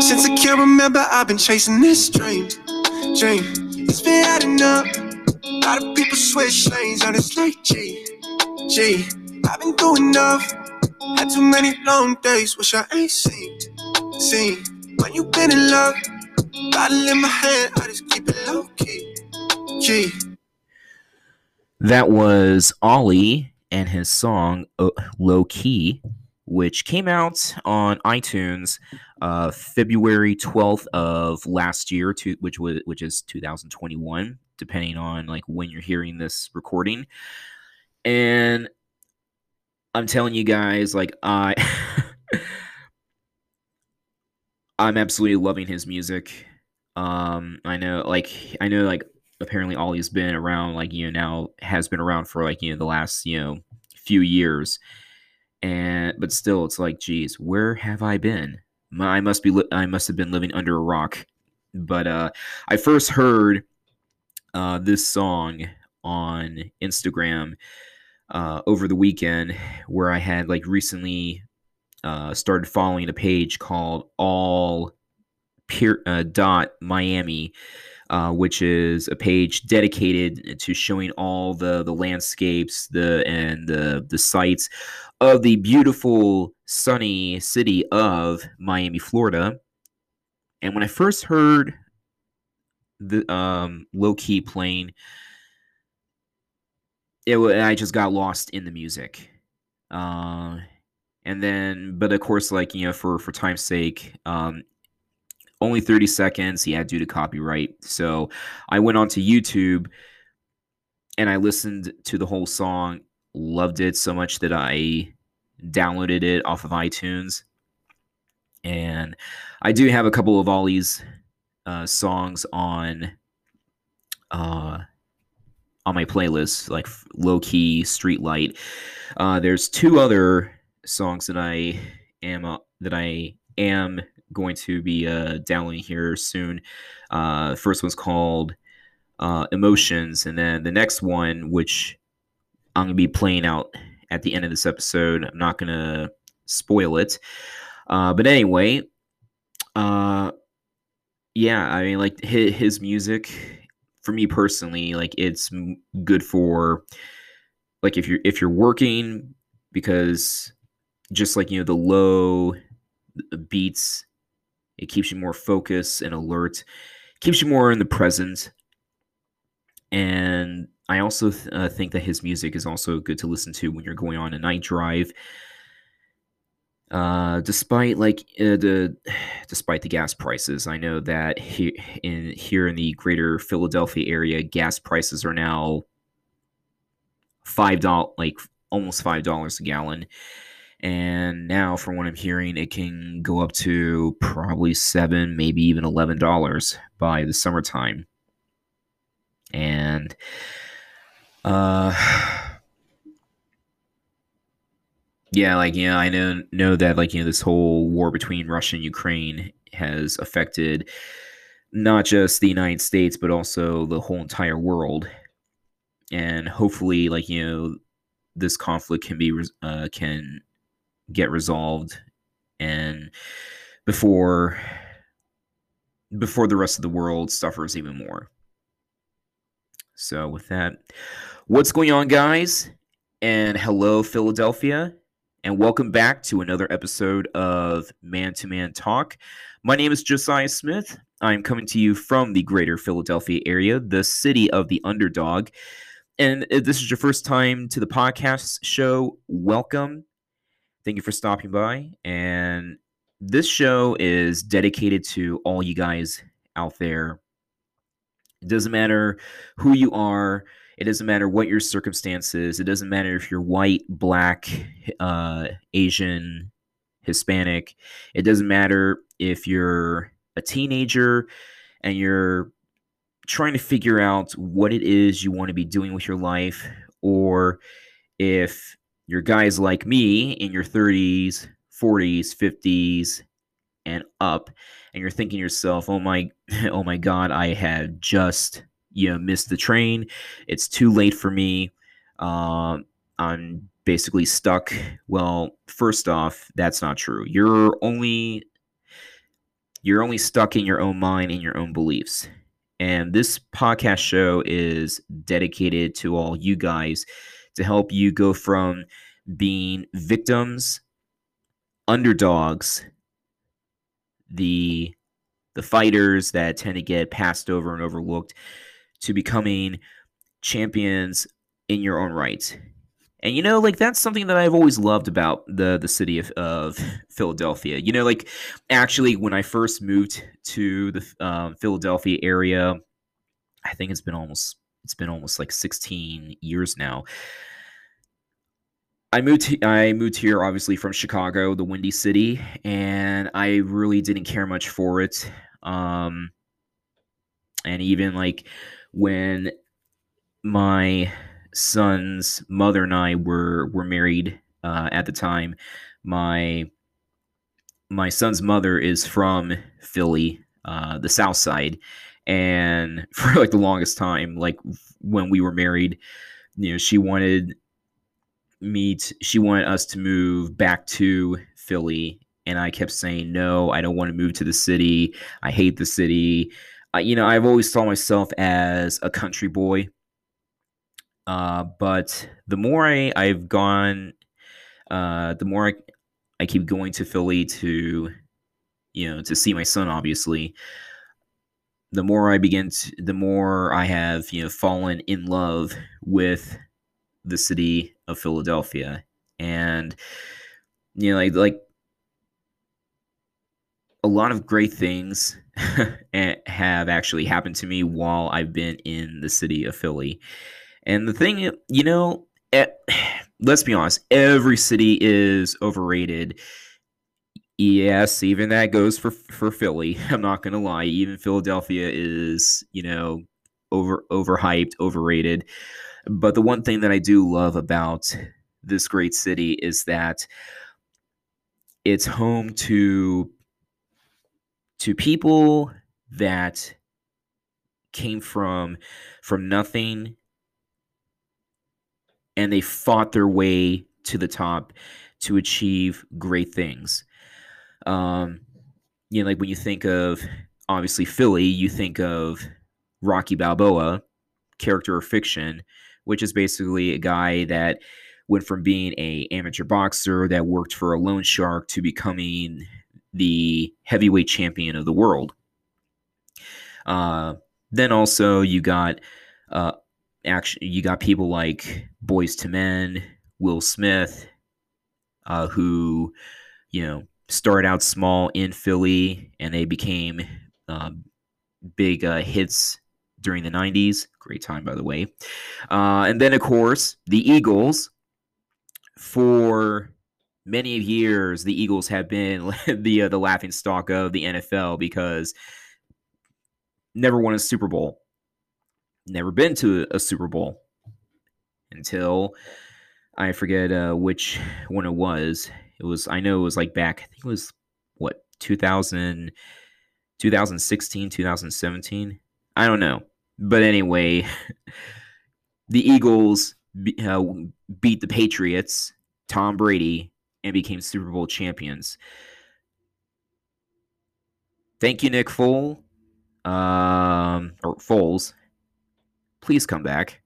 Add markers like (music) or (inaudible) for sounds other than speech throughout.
Since I can't remember, I've been chasing this dream. Dream. It's been adding up. A lot of people switch lanes on this like G. G. I've been doing enough. Had too many long days, wish I ain't seen. Seen. When you been in love, bottle in my hand, I just keep it low key. G. That was Ollie and his song uh, Low Key, which came out on iTunes uh, February 12th of last year, to, which was which is 2021, depending on like when you're hearing this recording. And I'm telling you guys, like I, (laughs) I'm absolutely loving his music. Um, I know, like I know, like apparently Ollie's been around, like you know, now has been around for like you know the last you know few years, and but still, it's like, geez, where have I been? I must be, li- I must have been living under a rock. But uh, I first heard uh, this song on Instagram uh, over the weekend, where I had like recently uh, started following a page called All Pier, uh, Dot Miami, uh, which is a page dedicated to showing all the the landscapes, the and the the sites of the beautiful sunny city of Miami, Florida. And when I first heard the um, low key playing, it I just got lost in the music. Uh, and then, but of course, like you know, for for time's sake, um, only 30 seconds. he had due to copyright. So I went onto YouTube and I listened to the whole song. Loved it so much that I downloaded it off of iTunes. And I do have a couple of Ollie's uh, songs on uh, on my playlist, like Low Key, Streetlight. Uh, there's two other songs that I am uh, that I am going to be uh, downloading here soon. Uh, first one's called uh, Emotions, and then the next one, which I'm gonna be playing out at the end of this episode. I'm not gonna spoil it, uh, but anyway, uh, yeah, I mean, like his, his music for me personally, like it's good for like if you're if you're working because just like you know the low beats it keeps you more focused and alert, keeps you more in the present. And I also th- uh, think that his music is also good to listen to when you're going on a night drive. Uh, despite like uh, the (sighs) despite the gas prices, I know that he, in here in the greater Philadelphia area, gas prices are now five dollars, like almost five dollars a gallon and now from what i'm hearing it can go up to probably seven maybe even eleven dollars by the summertime. And uh (sighs) yeah like you know, i know know that like you know this whole war between russia and ukraine has affected not just the united states but also the whole entire world. And hopefully like you know this conflict can be uh, can get resolved and before before the rest of the world suffers even more. So with that, what's going on guys? And hello Philadelphia and welcome back to another episode of Man to Man Talk. My name is Josiah Smith. I'm coming to you from the greater Philadelphia area, the city of the underdog. And if this is your first time to the podcast show, welcome. Thank you for stopping by. And this show is dedicated to all you guys out there. It doesn't matter who you are. It doesn't matter what your circumstances. It doesn't matter if you're white, black, uh, Asian, Hispanic. It doesn't matter if you're a teenager and you're trying to figure out what it is you want to be doing with your life, or if you're guys like me in your 30s, 40s, 50s, and up, and you're thinking yourself, "Oh my, (laughs) oh my God, I had just you know missed the train. It's too late for me. Uh, I'm basically stuck. Well, first off, that's not true. You're only you're only stuck in your own mind and your own beliefs. And this podcast show is dedicated to all you guys to help you go from being victims, underdogs, the the fighters that tend to get passed over and overlooked to becoming champions in your own right. And you know, like that's something that I've always loved about the the city of, of Philadelphia. You know, like actually when I first moved to the um, Philadelphia area, I think it's been almost it's been almost like 16 years now. I moved I moved here obviously from Chicago, the Windy City, and I really didn't care much for it. Um, and even like when my son's mother and I were were married uh, at the time, my my son's mother is from Philly, uh, the South Side, and (laughs) for like the longest time, like when we were married, you know, she wanted me to, she wanted us to move back to Philly and I kept saying no, I don't want to move to the city. I hate the city. You know, I've always saw myself as a country boy. Uh, but the more I, I've gone, uh, the more I, I keep going to Philly to, you know, to see my son, obviously, the more I begin to, the more I have, you know, fallen in love with the city of Philadelphia. And, you know, like, like a lot of great things (laughs) have actually happened to me while I've been in the city of Philly. And the thing, you know, (sighs) let's be honest, every city is overrated. Yes, even that goes for for Philly. (laughs) I'm not gonna lie. Even Philadelphia is, you know, over overhyped, overrated. But the one thing that I do love about this great city is that it's home to to people that came from from nothing and they fought their way to the top to achieve great things. Um, you know, like when you think of obviously Philly, you think of Rocky Balboa, character or fiction, which is basically a guy that went from being a amateur boxer that worked for a loan shark to becoming the heavyweight champion of the world. Uh, then also you got uh, action. You got people like Boyz II Men, Will Smith, uh, who you know started out small in Philly and they became um, big uh, hits during the 90s. Great time, by the way. Uh, and then, of course, the Eagles for many years, the Eagles have been (laughs) the uh, the laughing stock of the NFL because never won a Super Bowl, never been to a Super Bowl until I forget uh, which one it was. It was I know it was like back I think it was what 2000 2016 2017 I don't know but anyway (laughs) the Eagles uh, beat the Patriots Tom Brady and became Super Bowl champions. Thank you, Nick Foles. Um, or Foles. Please come back.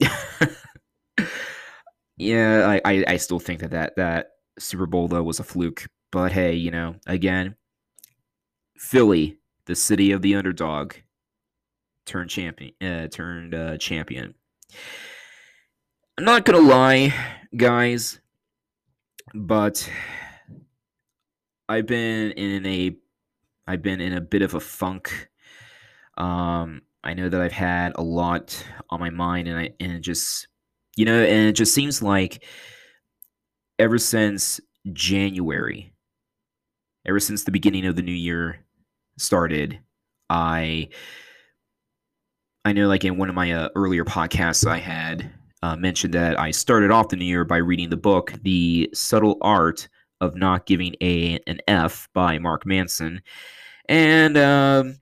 (laughs) yeah, I, I, I still think that, that that Super Bowl though was a fluke. But hey, you know, again, Philly, the city of the underdog, turned champion. Uh, turned uh, champion. I'm not gonna lie, guys but I've been in a I've been in a bit of a funk. Um, I know that I've had a lot on my mind, and I and it just you know, and it just seems like ever since January, ever since the beginning of the new year started, I I know like in one of my uh, earlier podcasts I had uh, mentioned that I started off the new year by reading the book The Subtle Art of Not Giving a an F by Mark Manson, and um,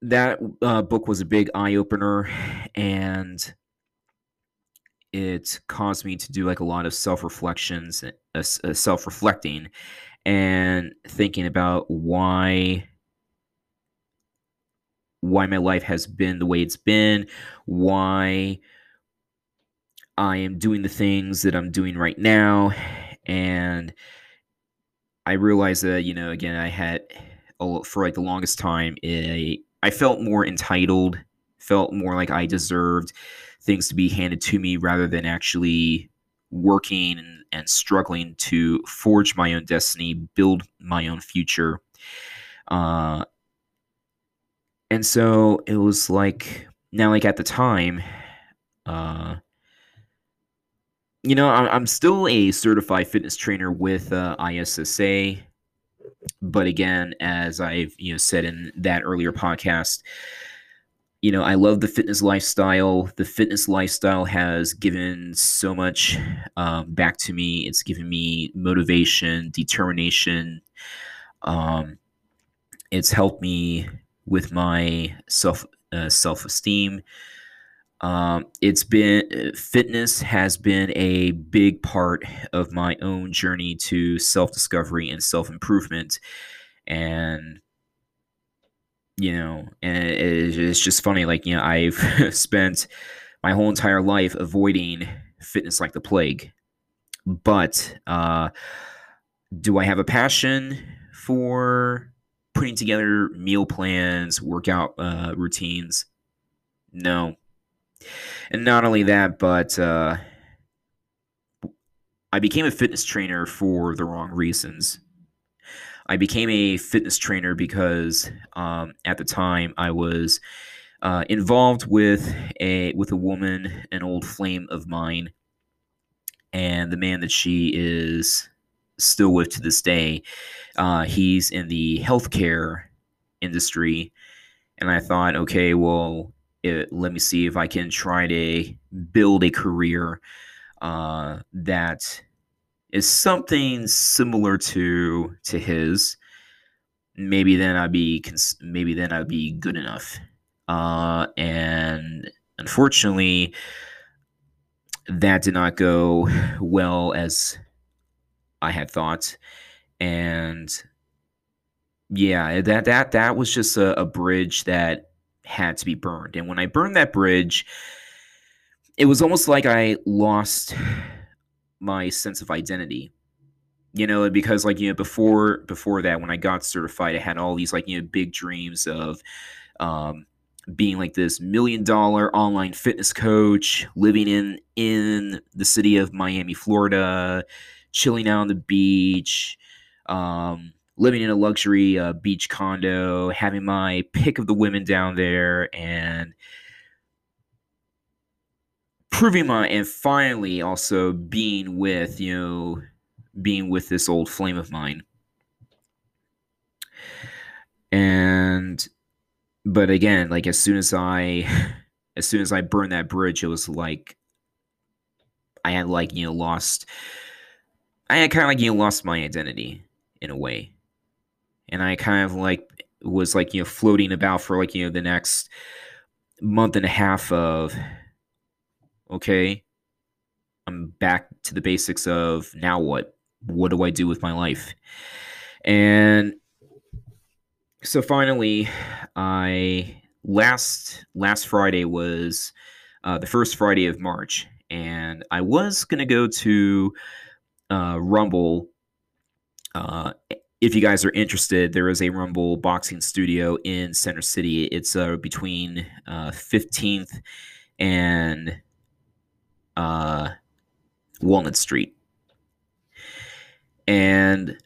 that uh, book was a big eye opener, and it caused me to do like a lot of self reflections, uh, uh self reflecting, and thinking about why why my life has been the way it's been, why I am doing the things that I'm doing right now, and I realized that you know again I had for like the longest time a I felt more entitled, felt more like I deserved things to be handed to me rather than actually working and, and struggling to forge my own destiny, build my own future. Uh, and so it was like now, like at the time, uh, you know, I'm still a certified fitness trainer with uh, ISSA but again, as I've you know said in that earlier podcast, you know, I love the fitness lifestyle. The fitness lifestyle has given so much um, back to me. It's given me motivation, determination. Um, it's helped me with my self uh, self esteem. Um, it's been fitness has been a big part of my own journey to self discovery and self improvement, and you know, and it, it's just funny. Like you know, I've (laughs) spent my whole entire life avoiding fitness like the plague, but uh, do I have a passion for putting together meal plans, workout uh, routines? No, and not only that, but uh, I became a fitness trainer for the wrong reasons. I became a fitness trainer because um, at the time I was uh, involved with a with a woman, an old flame of mine, and the man that she is still with to this day. Uh, he's in the healthcare industry, and I thought, okay, well, it, let me see if I can try to build a career uh, that is something similar to to his. Maybe then I'd be maybe then I'd be good enough. Uh, and unfortunately, that did not go well as I had thought, and yeah, that that that was just a, a bridge that had to be burned. And when I burned that bridge, it was almost like I lost my sense of identity. You know, because like, you know, before before that, when I got certified, I had all these like, you know, big dreams of um being like this million dollar online fitness coach, living in in the city of Miami, Florida, chilling out on the beach, um, living in a luxury uh, beach condo, having my pick of the women down there, and proving my and finally also being with you know being with this old flame of mine. And but again like as soon as i (laughs) as soon as i burned that bridge it was like i had like you know lost i kind of like you know lost my identity in a way. And I kind of like was like you know floating about for like you know the next month and a half of okay I'm back to the basics of now what? What do I do with my life? And so finally I last last Friday was uh, the first Friday of March. And I was gonna go to uh, Rumble uh, if you guys are interested, there is a Rumble boxing studio in Center City. It's uh, between uh, 15th and uh, Walnut Street. And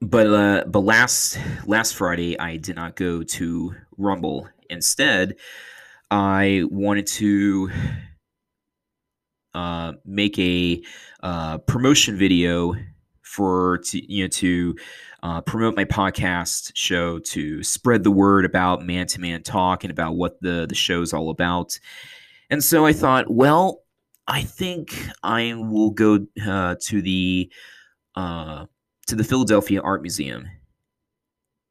but uh, but last last Friday I did not go to Rumble. Instead, I wanted to uh, make a uh, promotion video for to you know to uh, promote my podcast show to spread the word about man to man talk and about what the the show's all about. And so I thought, well, I think I will go uh, to the uh, to the Philadelphia Art Museum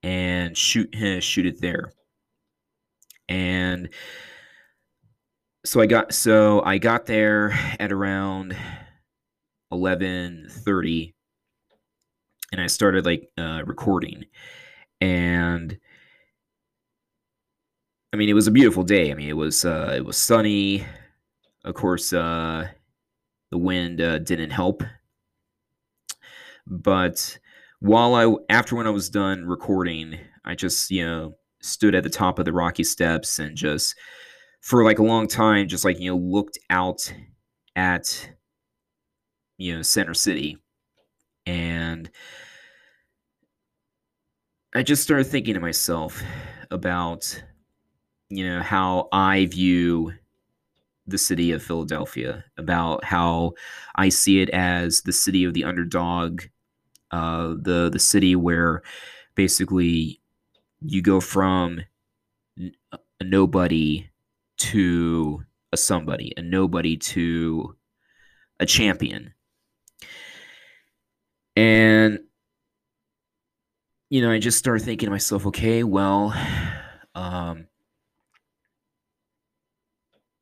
and shoot (laughs) shoot it there. And so I got so I got there at around 11:30 and I started like uh, recording and I mean it was a beautiful day. I mean it was uh, it was sunny. Of course uh, the wind uh, didn't help. But while I after when I was done recording, I just, you know, stood at the top of the rocky steps and just for like a long time just like you know looked out at you know center city. And i just started thinking to myself about you know how i view the city of philadelphia about how i see it as the city of the underdog uh, the the city where basically you go from nobody to a somebody, a nobody to a champion. And you know, I just started thinking to myself, okay, well, um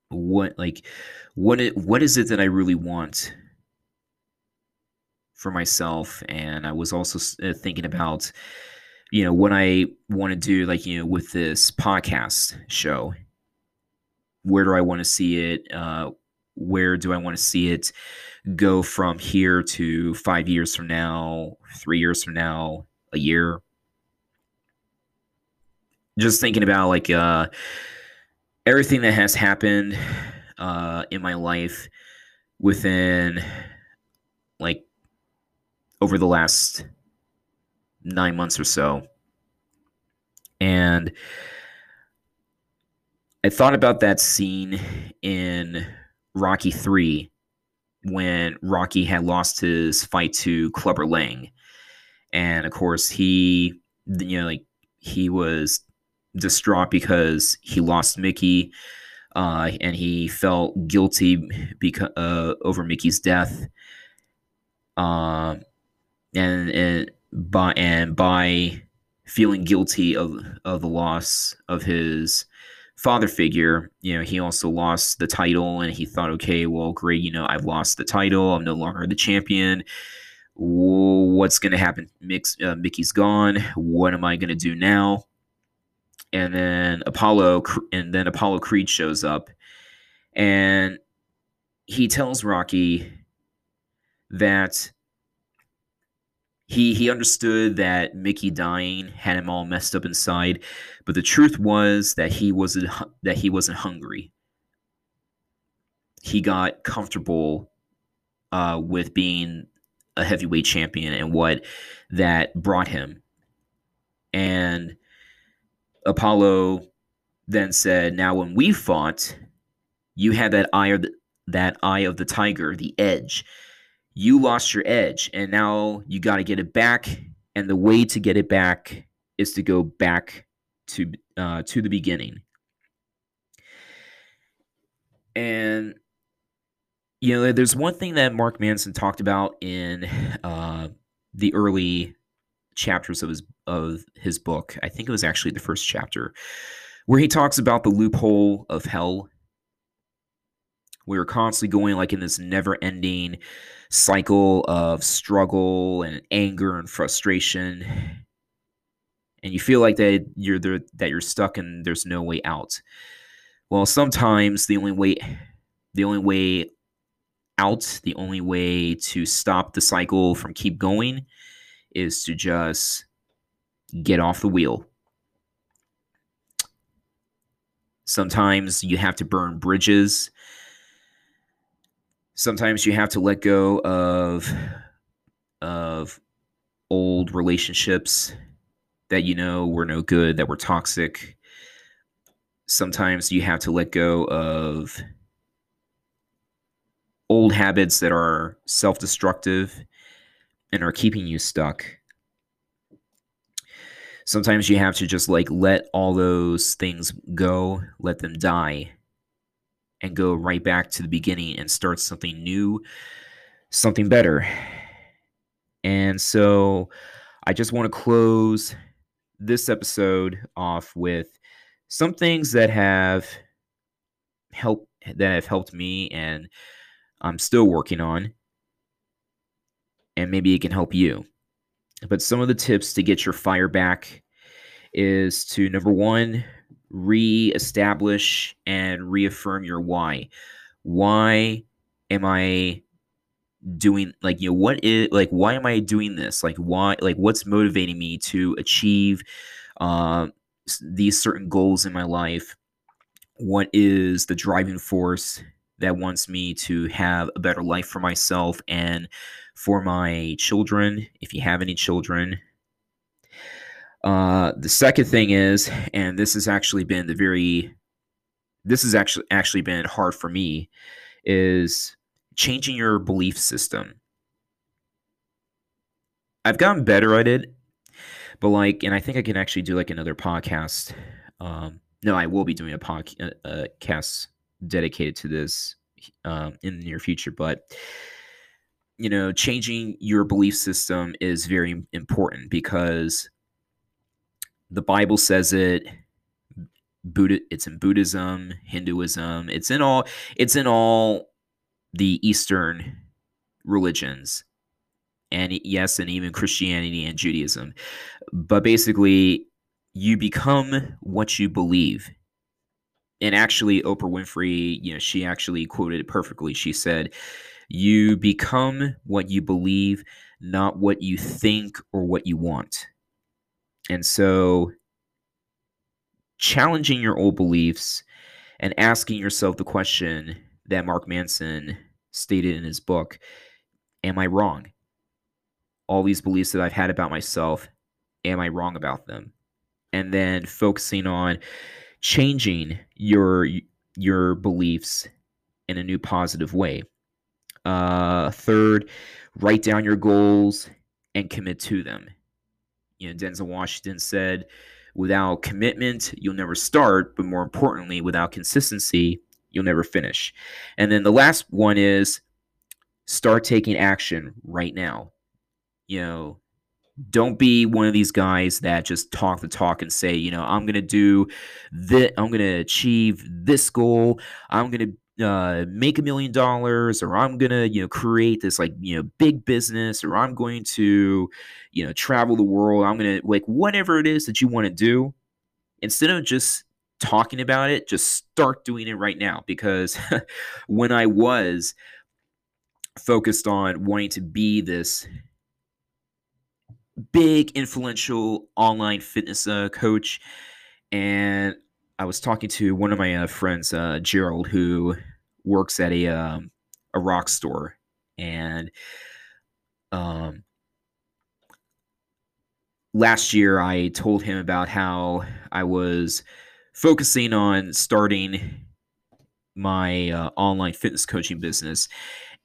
what like what it, what is it that I really want for myself and I was also uh, thinking about you know what I want to do like you know with this podcast show where do I want to see it? Uh, where do I want to see it go from here to five years from now, three years from now, a year? Just thinking about like uh, everything that has happened uh, in my life within like over the last nine months or so. And I thought about that scene in Rocky 3 when Rocky had lost his fight to Clubber Lang. And of course, he, you know, like he was distraught because he lost Mickey. Uh, and he felt guilty because uh, over Mickey's death. Uh, and and by and by feeling guilty of of the loss of his father figure, you know, he also lost the title and he thought, okay, well, great, you know, I've lost the title. I'm no longer the champion. What's going to happen? Mix, uh, Mickey's gone. What am I going to do now? And then Apollo, and then Apollo Creed shows up and he tells Rocky that he he understood that Mickey dying had him all messed up inside, but the truth was that he wasn't that he wasn't hungry. He got comfortable uh, with being a heavyweight champion and what that brought him. And Apollo then said, "Now, when we fought, you had that eye of the, that eye of the tiger, the edge." You lost your edge and now you got to get it back and the way to get it back is to go back to uh, to the beginning. And you know there's one thing that mark manson talked about in uh, the early chapters of his of his book. I think it was actually the first chapter where he talks about the loophole of hell. We were constantly going like in this never ending cycle of struggle and anger and frustration. And you feel like that you're there that you're stuck and there's no way out. Well sometimes the only way the only way out the only way to stop the cycle from keep going is to just get off the wheel. Sometimes you have to burn bridges sometimes you have to let go of of old relationships that you know were no good, that were toxic. Sometimes you have to let go of old habits that are self destructive and are keeping you stuck. Sometimes you have to just like let all those things go, let them die, and go right back to the beginning and start something new, something better. And so I just want to close this episode off with some things that have helped that have helped me and I'm still working on and maybe it can help you. But some of the tips to get your fire back is to number 1 re-establish and reaffirm your why. Why am I doing like you know what is like why am I doing this? Like why like what's motivating me to achieve uh, these certain goals in my life? What is the driving force that wants me to have a better life for myself and for my children, if you have any children. Uh, the second thing is, and this has actually been the very, this has actually actually been hard for me, is changing your belief system. I've gotten better at it, but like, and I think I can actually do like another podcast. Um, no, I will be doing a podcast dedicated to this um, in the near future. But you know, changing your belief system is very important because the Bible says it. Buddha, it's in Buddhism, Hinduism. It's in all. It's in all the Eastern religions, and yes, and even Christianity and Judaism. But basically, you become what you believe and actually oprah winfrey you know she actually quoted it perfectly she said you become what you believe not what you think or what you want and so challenging your old beliefs and asking yourself the question that mark manson stated in his book am i wrong all these beliefs that i've had about myself am i wrong about them and then focusing on changing your your beliefs in a new positive way. Uh, third, write down your goals and commit to them. You know, Denzel Washington said, without commitment, you'll never start, but more importantly, without consistency, you'll never finish. And then the last one is start taking action right now. You know, don't be one of these guys that just talk the talk and say, you know, I'm gonna do this, I'm gonna achieve this goal, I'm gonna uh, make a million dollars, or I'm gonna, you know, create this like, you know, big business, or I'm going to, you know, travel the world. I'm gonna like whatever it is that you want to do. Instead of just talking about it, just start doing it right now. Because (laughs) when I was focused on wanting to be this big influential online fitness uh, coach and i was talking to one of my uh, friends uh, gerald who works at a um, a rock store and um last year i told him about how i was focusing on starting my uh, online fitness coaching business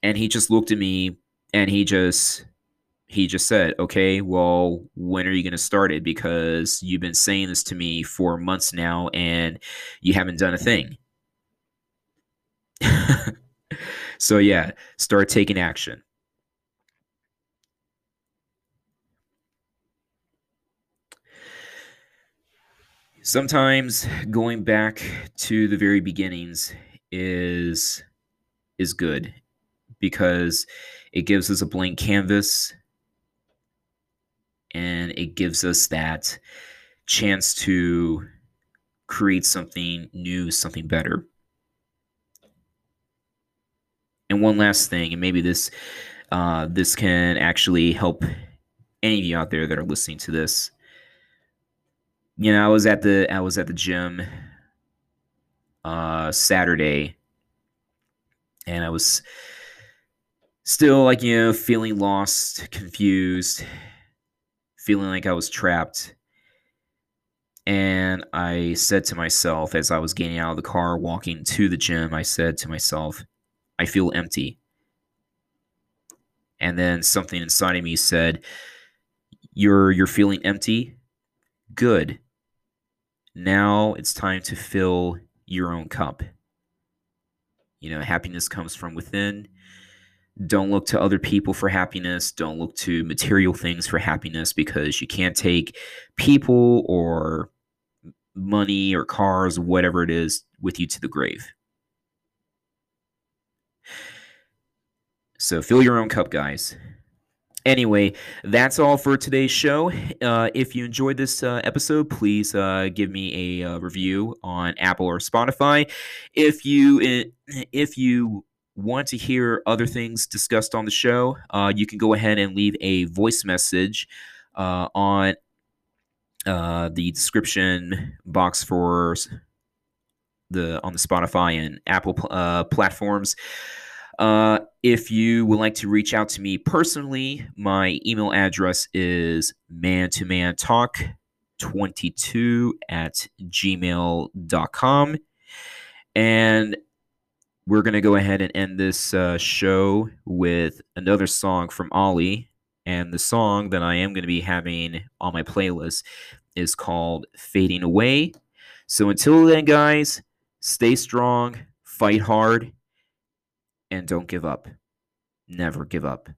and he just looked at me and he just he just said, okay, well, when are you going to start it? Because you've been saying this to me for months now and you haven't done a thing. (laughs) so, yeah, start taking action. Sometimes going back to the very beginnings is is good because it gives us a blank canvas and it gives us that chance to create something new, something better. And one last thing, and maybe this uh, this can actually help any of you out there that are listening to this. You know, I was at the I was at the gym uh, Saturday, and I was still like you know feeling lost, confused, feeling like I was trapped. And I said to myself as I was getting out of the car, walking to the gym, I said to myself, I feel empty. And then something inside of me said, You're you're feeling empty? Good. Now it's time to fill your own cup. You know, happiness comes from within. don't look to other people for happiness. Don't look to material things for happiness because you can't take people or money or cars, whatever it is, with you to the grave. So fill your own cup, guys. Anyway, that's all for today's show. Uh, if you enjoyed this uh, episode, please uh, give me a uh, review on Apple or Spotify. If you if you want to hear other things discussed on the show, uh, you can go ahead and leave a voice message uh, on the description box for the on the Spotify and Apple platforms. Uh, if you would like to reach out to me personally, my email address is man to man talk 22 at gmail.com. And we're going to go ahead and end this uh, show with another song from Ollie. And the song that I am going to be having on my playlist is called Fading Away. So until then, guys, stay strong, fight hard, and don't give up. Never give up.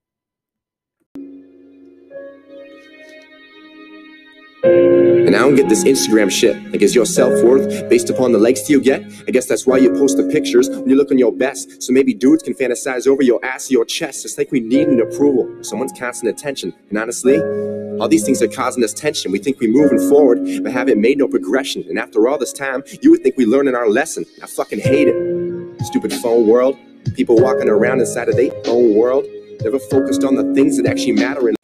And I don't get this Instagram shit. Like, is your self worth based upon the likes you get? I guess that's why you post the pictures when you look on your best. So maybe dudes can fantasize over your ass or your chest. It's like we need an approval, someone's constant attention. And honestly, all these things are causing us tension. We think we're moving forward, but haven't made no progression. And after all this time, you would think we learning our lesson. I fucking hate it. Stupid phone world. People walking around inside of their own world, never focused on the things that actually matter in